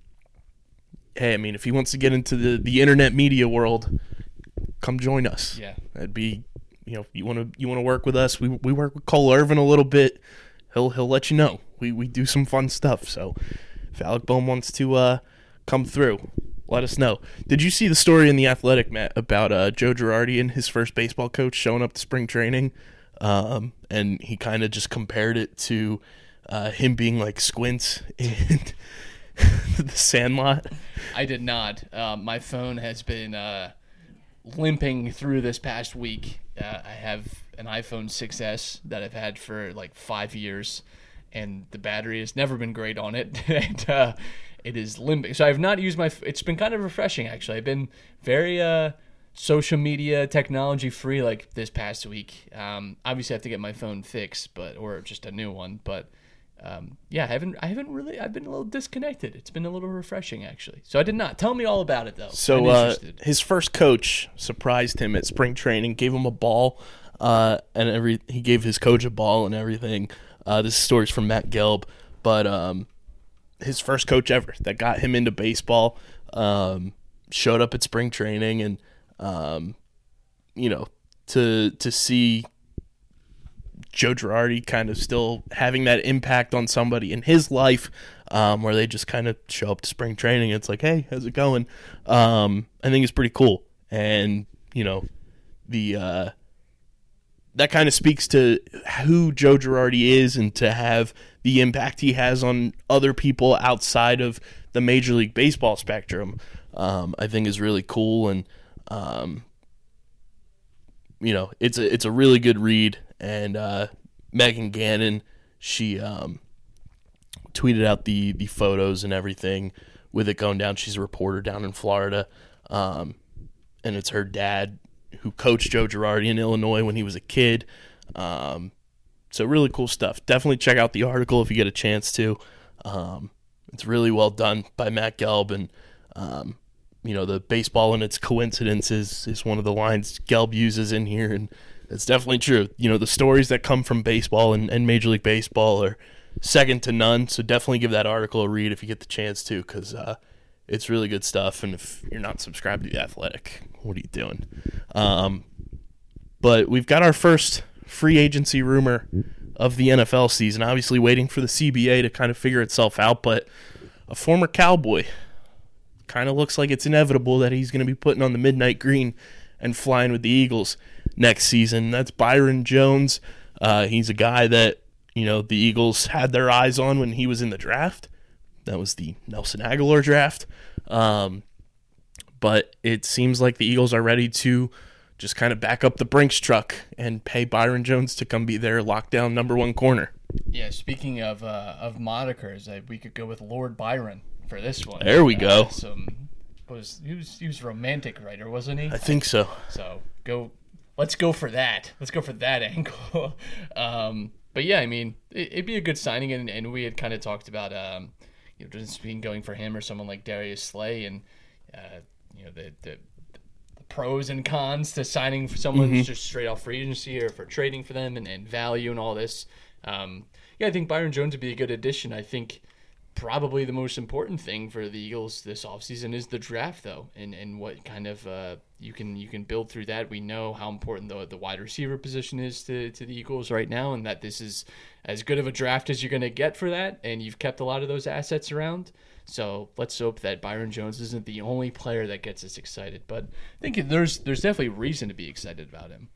hey, I mean, if he wants to get into the the internet media world, come join us. Yeah. that'd be you know you want to you want to work with us. We we work with Cole Irvin a little bit. He'll he'll let you know. We we do some fun stuff. So if Alec Bohm wants to uh, come through. Let us know. Did you see the story in the Athletic, Matt, about uh, Joe Girardi and his first baseball coach showing up to spring training? um, and he kind of just compared it to uh, him being like Squints in the Sandlot. I did not. Um, my phone has been uh, limping through this past week. Uh, I have an iPhone 6s that I've had for like five years, and the battery has never been great on it, and uh, it is limping. So I've not used my. f- It's been kind of refreshing actually. I've been very uh, social media technology free like this past week. Um, obviously, I have to get my phone fixed, but or just a new one, but um, yeah, I haven't I haven't really I've been a little disconnected. It's been a little refreshing actually. So I did not tell me all about it though. So uh, his first coach surprised him at spring training, gave him a ball, uh, and every he gave his coach a ball and everything. Uh, this story's from Matt Gelb, but um, his first coach ever that got him into baseball um, showed up at spring training, and um, you know to to see Joe Girardi kind of still having that impact on somebody in his life, um, where they just kind of show up to spring training. It's like, hey, how's it going? Um, I think it's pretty cool, and you know, the uh, that kind of speaks to who Joe Girardi is, and to have the impact he has on other people outside of the Major League Baseball spectrum. Um, I think is really cool, and um, you know, it's a it's a really good read. And uh, Megan Gannon, she um, tweeted out the the photos and everything with it going down. She's a reporter down in Florida, um, and it's her dad who coached Joe Girardi in Illinois when he was a kid. Um, so really cool stuff. Definitely check out the article if you get a chance to. Um, it's really well done by Matt Gelb, and um, you know the baseball and its coincidences is one of the lines Gelb uses in here, and it's definitely true. You know the stories that come from baseball and, and Major League Baseball are second to none. So definitely give that article a read if you get the chance to, because uh, it's really good stuff. And if you're not subscribed to the Athletic, what are you doing? Um, but we've got our first free agency rumor of the NFL season. Obviously, waiting for the CBA to kind of figure itself out, but a former Cowboy kind of looks like it's inevitable that he's going to be putting on the midnight green and flying with the Eagles next season. That's Byron Jones. Uh, he's a guy that you know the Eagles had their eyes on when he was in the draft. That was the Nelson Agholor draft. Um, but it seems like the Eagles are ready to just kind of back up the Brinks truck and pay Byron Jones to come be their lockdown number one corner. yeah, speaking of uh, of monikers, uh, we could go with Lord Byron for this one. There we Uh, go. some was he was he was a romantic writer, wasn't he? I think so. So go, let's go for that. Let's go for that angle. um, but yeah, I mean, it, it'd be a good signing, and, and we had kind of talked about, um, you know, just being going for him or someone like Darius Slay, and uh, you know the, the the pros and cons to signing for someone who's just straight off free agency or for trading for them and, and value and all this. Um, yeah, I think Byron Jones would be a good addition. I think probably the most important thing for the Eagles this offseason is the draft though and, and what kind of uh, you can you can build through that. We know how important the, the wide receiver position is to, to the Eagles right now and that this is as good of a draft as you're going to get for that and you've kept a lot of those assets around. So let's hope that Byron Jones isn't the only player that gets us excited. But I think there's there's definitely reason to be excited about him.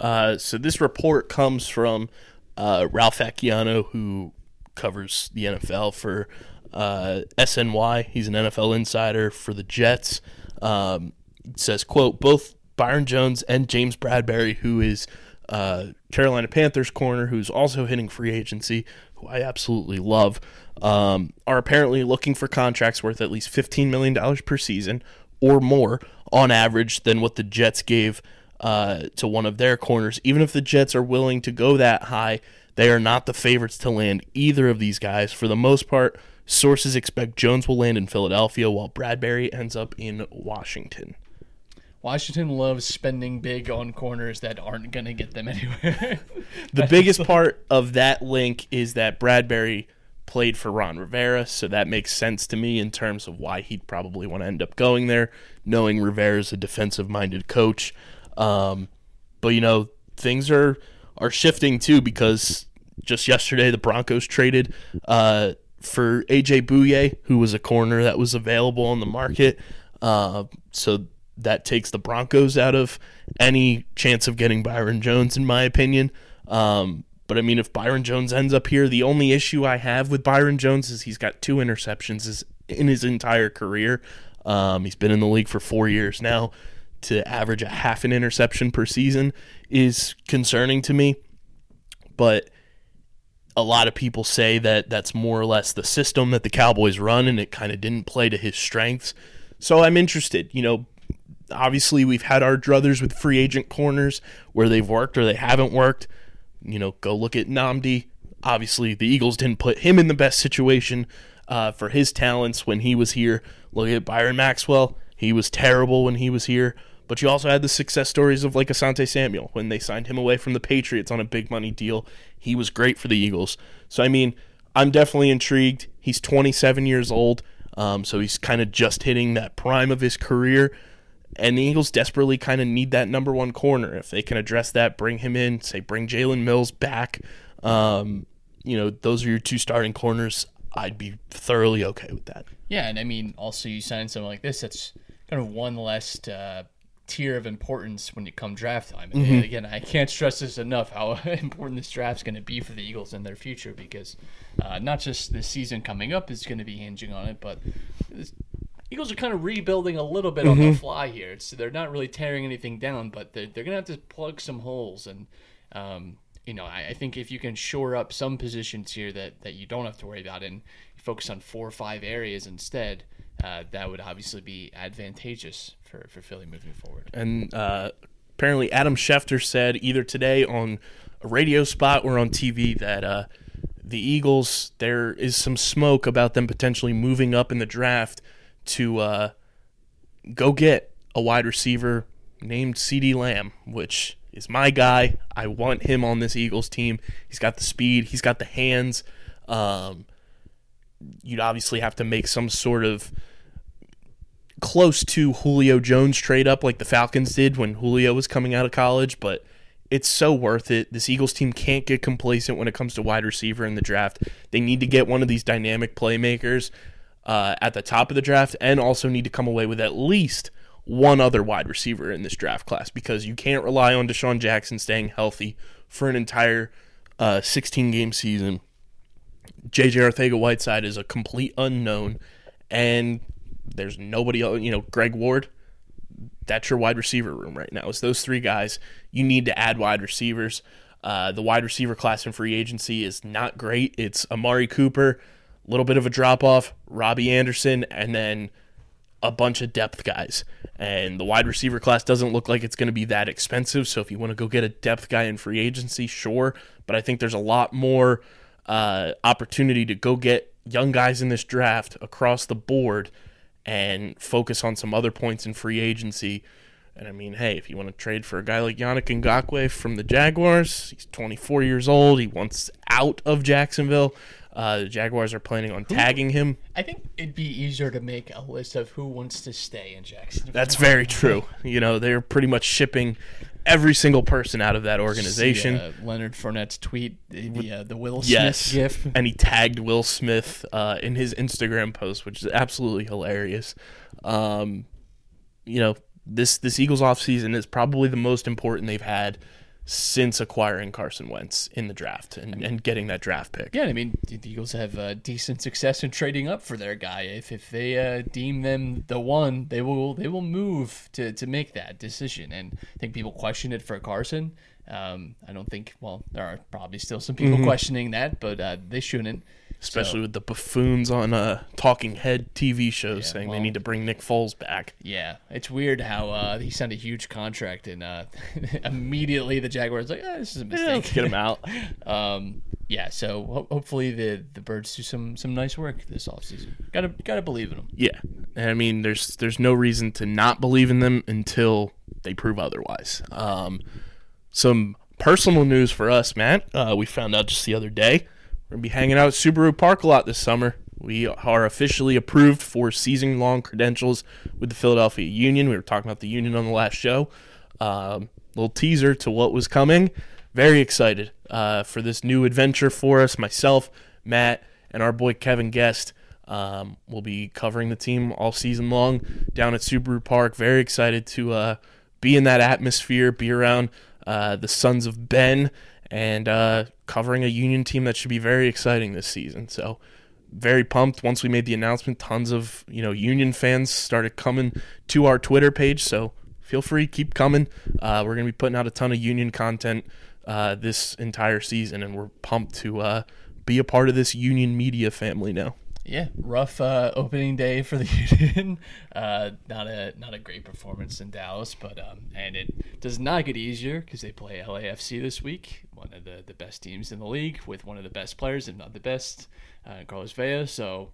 Uh, so this report comes from uh, Ralph Vacchiano, who covers the NFL for uh, SNY. He's an NFL insider for the Jets. Um, says, "quote Both Byron Jones and James Bradberry, who is uh, Carolina Panthers corner, who's also hitting free agency, who I absolutely love, um, are apparently looking for contracts worth at least fifteen million dollars per season or more on average than what the Jets gave." uh, to one of their corners. Even if the Jets are willing to go that high, They are not the favorites to land either of these guys. For the most part, sources expect Jones will land in Philadelphia while Bradberry ends up in Washington. Washington loves spending big on corners that aren't going to get them anywhere. The biggest part of that link is that Bradberry played for Ron Rivera, so that makes sense to me in terms of why he'd probably want to end up going there, knowing Rivera's a defensive minded coach. Um, but you know, things are are shifting too because just yesterday the Broncos traded uh, for AJ Bouye, who was a corner that was available on the market. Uh, so that takes the Broncos out of any chance of getting Byron Jones, in my opinion. Um, but I mean, if Byron Jones ends up here, the only issue I have with Byron Jones is he's got two interceptions in his entire career. Um, he's been in the league for four years now. To average a half an interception per season is concerning to me. But a lot of people say that that's more or less the system that the Cowboys run, and it kind of didn't play to his strengths. So I'm interested. You know, obviously we've had our druthers with free agent corners where they've worked or they haven't worked. You know, go look at Nnamdi. Obviously, the Eagles didn't put him in the best situation uh, for his talents when he was here. Look at Byron Maxwell. He was terrible when he was here. But you also had the success stories of like Asante Samuel when they signed him away from the Patriots on a big money deal. He was great for the Eagles. So I mean, I'm definitely intrigued. He's 27 years old, um, so he's kind of just hitting that prime of his career. And the Eagles desperately kind of need that number one corner. If they can address that, bring him in. Say, bring Jalen Mills back. Um, you know, those are your two starting corners. I'd be thoroughly okay with that. Yeah, and I mean, also you sign something like this, that's kind of one less uh, tier of importance when you come draft time. And Mm-hmm. again, I can't stress this enough how important this draft's going to be for the Eagles and their future because uh, not just the season coming up is going to be hinging on it, but this, Eagles are kind of rebuilding a little bit on the fly here. It's, they're not really tearing anything down, but they're, they're going to have to plug some holes and. Um, you know, I, I think if you can shore up some positions here that, that you don't have to worry about and focus on four or five areas instead, uh, that would obviously be advantageous for, for Philly moving forward. And uh, apparently, Adam Schefter said either today on a radio spot or on TV that uh, the Eagles, there is some smoke about them potentially moving up in the draft to uh, go get a wide receiver named CeeDee Lamb, which is my guy. I want him on this Eagles team. He's got the speed, he's got the hands. Um, you'd obviously have to make some sort of close to Julio Jones trade up like the Falcons did when Julio was coming out of college, but it's so worth it. This Eagles team can't get complacent when it comes to wide receiver in the draft. They need to get one of these dynamic playmakers uh, at the top of the draft and also need to come away with at least one other wide receiver in this draft class because you can't rely on DeSean Jackson staying healthy for an entire uh, 16 game season. JJ Arcega-Whiteside is a complete unknown, and there's nobody else. You know, Greg Ward, that's your wide receiver room right now. It's those three guys. You need to add wide receivers. Uh, the wide receiver class in free agency is not great. It's Amari Cooper, a little bit of a drop off, Robby Anderson, and then a bunch of depth guys. And the wide receiver class doesn't look like it's going to be that expensive. So if you want to go get a depth guy in free agency, sure. But I think there's a lot more uh, opportunity to go get young guys in this draft across the board and focus on some other points in free agency. And I mean, hey, if you want to trade for a guy like Yannick Ngakoue from the Jaguars, he's 24 years old. He wants out of Jacksonville. Uh, the Jaguars are planning on tagging him. I think it'd be easier to make a list of who wants to stay in Jacksonville. That's very true. You know, they're pretty much shipping every single person out of that organization. See, uh, Leonard Fournette's tweet, the the, uh, the Will Smith yes. gif. And he tagged Will Smith uh, in his Instagram post, which is absolutely hilarious. Um, you know, this this Eagles offseason is probably the most important they've had since acquiring Carson Wentz in the draft and, and getting that draft pick. Yeah, I mean, the Eagles have uh, decent success in trading up for their guy. If if they uh, deem them the one, they will they will move to, to make that decision. And I think people question it for Carson. Um, I don't think. Well, there are probably still some people questioning that, but uh, they shouldn't. Especially So- with the buffoons on uh, talking head TV shows Yeah, saying they need to bring Nick Foles back. Yeah, it's weird how uh, he signed a huge contract and uh, immediately the Jaguars like, ah, this is a Yeah, mistake. let's get him out. Um, yeah, so ho- hopefully the the birds do some some nice work this offseason. Gotta gotta believe in them. Yeah, and I mean, there's there's no reason to not believe in them until they prove otherwise. Um, some personal news for us, Matt. Uh, we found out just the other day we're gonna be hanging out at Subaru Park a lot this summer. We are officially approved for season-long credentials with the Philadelphia Union. We were talking about the Union on the last show. Um, little teaser to what was coming. Very excited uh, for this new adventure for us. Myself, Matt, and our boy Kevin Guest. Um, we'll be covering the team all season long down at Subaru Park. Very excited to uh, be in that atmosphere, be around uh, the Sons of Ben, and uh, covering a Union team that should be very exciting this season. So, very pumped. Once we made the announcement, tons of you know Union fans started coming to our Twitter page. So feel free, keep coming. Uh, we're gonna be putting out a ton of Union content uh, this entire season, and we're pumped to uh, be a part of this Union media family now. Yeah, rough uh, opening day for the Union. Uh, not a not a great performance in Dallas, but um, and it does not get easier because they play LAFC this week, one of the, the best teams in the league with one of the best players, if not the best, uh, Carlos Vela. So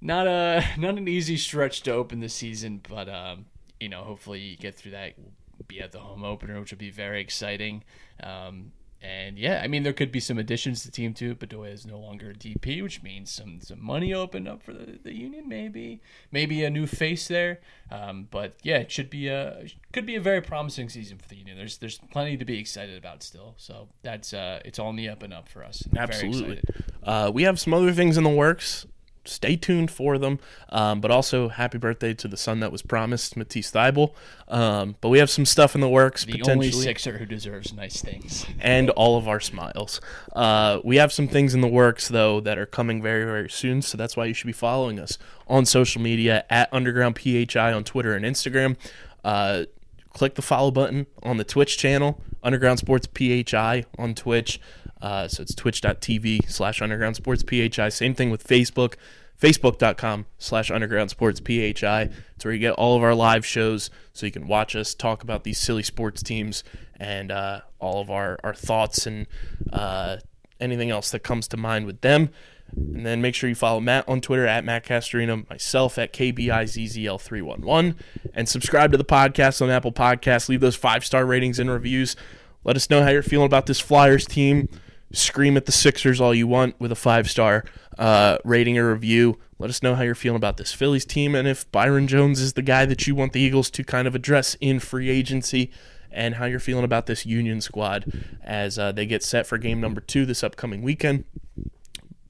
not a not an easy stretch to open the season, but um, you know hopefully you get through that. will Be at the home opener, which will be very exciting. Um, and yeah, I mean there could be some additions to the team too. Bedoya is no longer a DP, which means some some money opened up for the, the union, maybe maybe a new face there. Um, but yeah, it should be a could be a very promising season for the union. There's there's plenty to be excited about still. So that's uh, it's on the up and up for us. Absolutely. Uh, we have some other things in the works. Stay tuned for them. Um, but also, happy birthday to the son that was promised, Matisse Thybulle. Um, but we have some stuff in the works The potentially. only Sixer who deserves nice things. and all of our smiles. Uh, we have some things in the works though that are coming very very soon, so that's why you should be following us on social media at Underground PHI on Twitter and Instagram. Uh, click the follow button on the Twitch channel, Underground Sports PHI on Twitch. Uh, so it's twitch.tv slash underground sports PHI. Same thing with Facebook, facebook.com slash underground sports PHI. It's where you get all of our live shows so you can watch us talk about these silly sports teams and uh, all of our, our thoughts and uh, anything else that comes to mind with them. And then make sure you follow Matt on Twitter at Matt Castorino, myself at KBIZZL311, and subscribe to the podcast on Apple Podcasts. Leave those five star ratings and reviews. Let us know how you're feeling about this Flyers team. Scream at the Sixers all you want with a five star uh, rating or review. Let us know how you're feeling about this Phillies team and if Byron Jones is the guy that you want the Eagles to kind of address in free agency and how you're feeling about this Union squad as uh, they get set for game number two this upcoming weekend.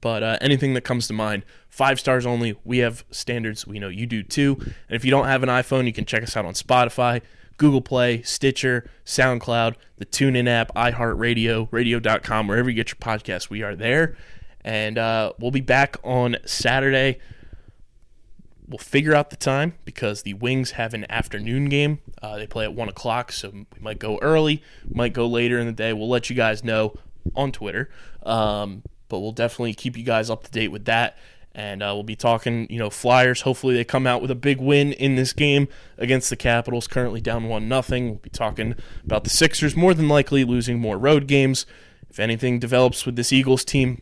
But uh, anything that comes to mind, five stars only. We have standards. We know you do too. And if you don't have an iPhone, you can check us out on Spotify, Google Play, Stitcher, SoundCloud, the TuneIn app, iHeartRadio, radio.com, wherever you get your podcast, We are there. And uh, we'll be back on Saturday. We'll figure out the time because the Wings have an afternoon game. Uh, they play at 1 o'clock, so we might go early, might go later in the day. We'll let you guys know on Twitter. Um, but we'll definitely keep you guys up to date with that. And uh, we'll be talking, you know, Flyers. Hopefully, they come out with a big win in this game against the Capitals, currently down one nothing. We'll be talking about the Sixers, more than likely losing more road games. If anything develops with this Eagles team,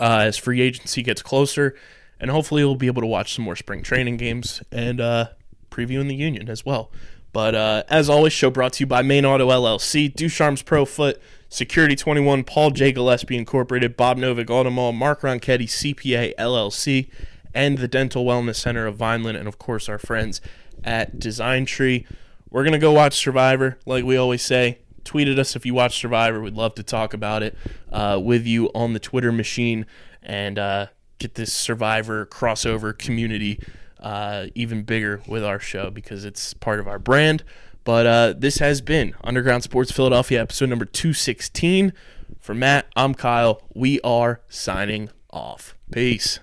uh, as free agency gets closer, and hopefully we'll be able to watch some more spring training games and uh, previewing the Union as well. But uh, as always, show brought to you by Main Auto LLC, Ducharme's Pro Foot, Security 21, Paul J. Gillespie Incorporated, Bob Novick Automall, Mark Ronchetti CPA LLC, and the Dental Wellness Center of Vineland, and of course our friends at Design Tree. We're gonna go watch Survivor, like we always say. Tweet at us if you watch Survivor. We'd love to talk about it uh, with you on the Twitter machine and uh, get this Survivor crossover community uh, even bigger with our show because it's part of our brand. But uh, this has been Underground Sports Philadelphia episode number 216. For Matt, I'm Kyle. We are signing off. Peace.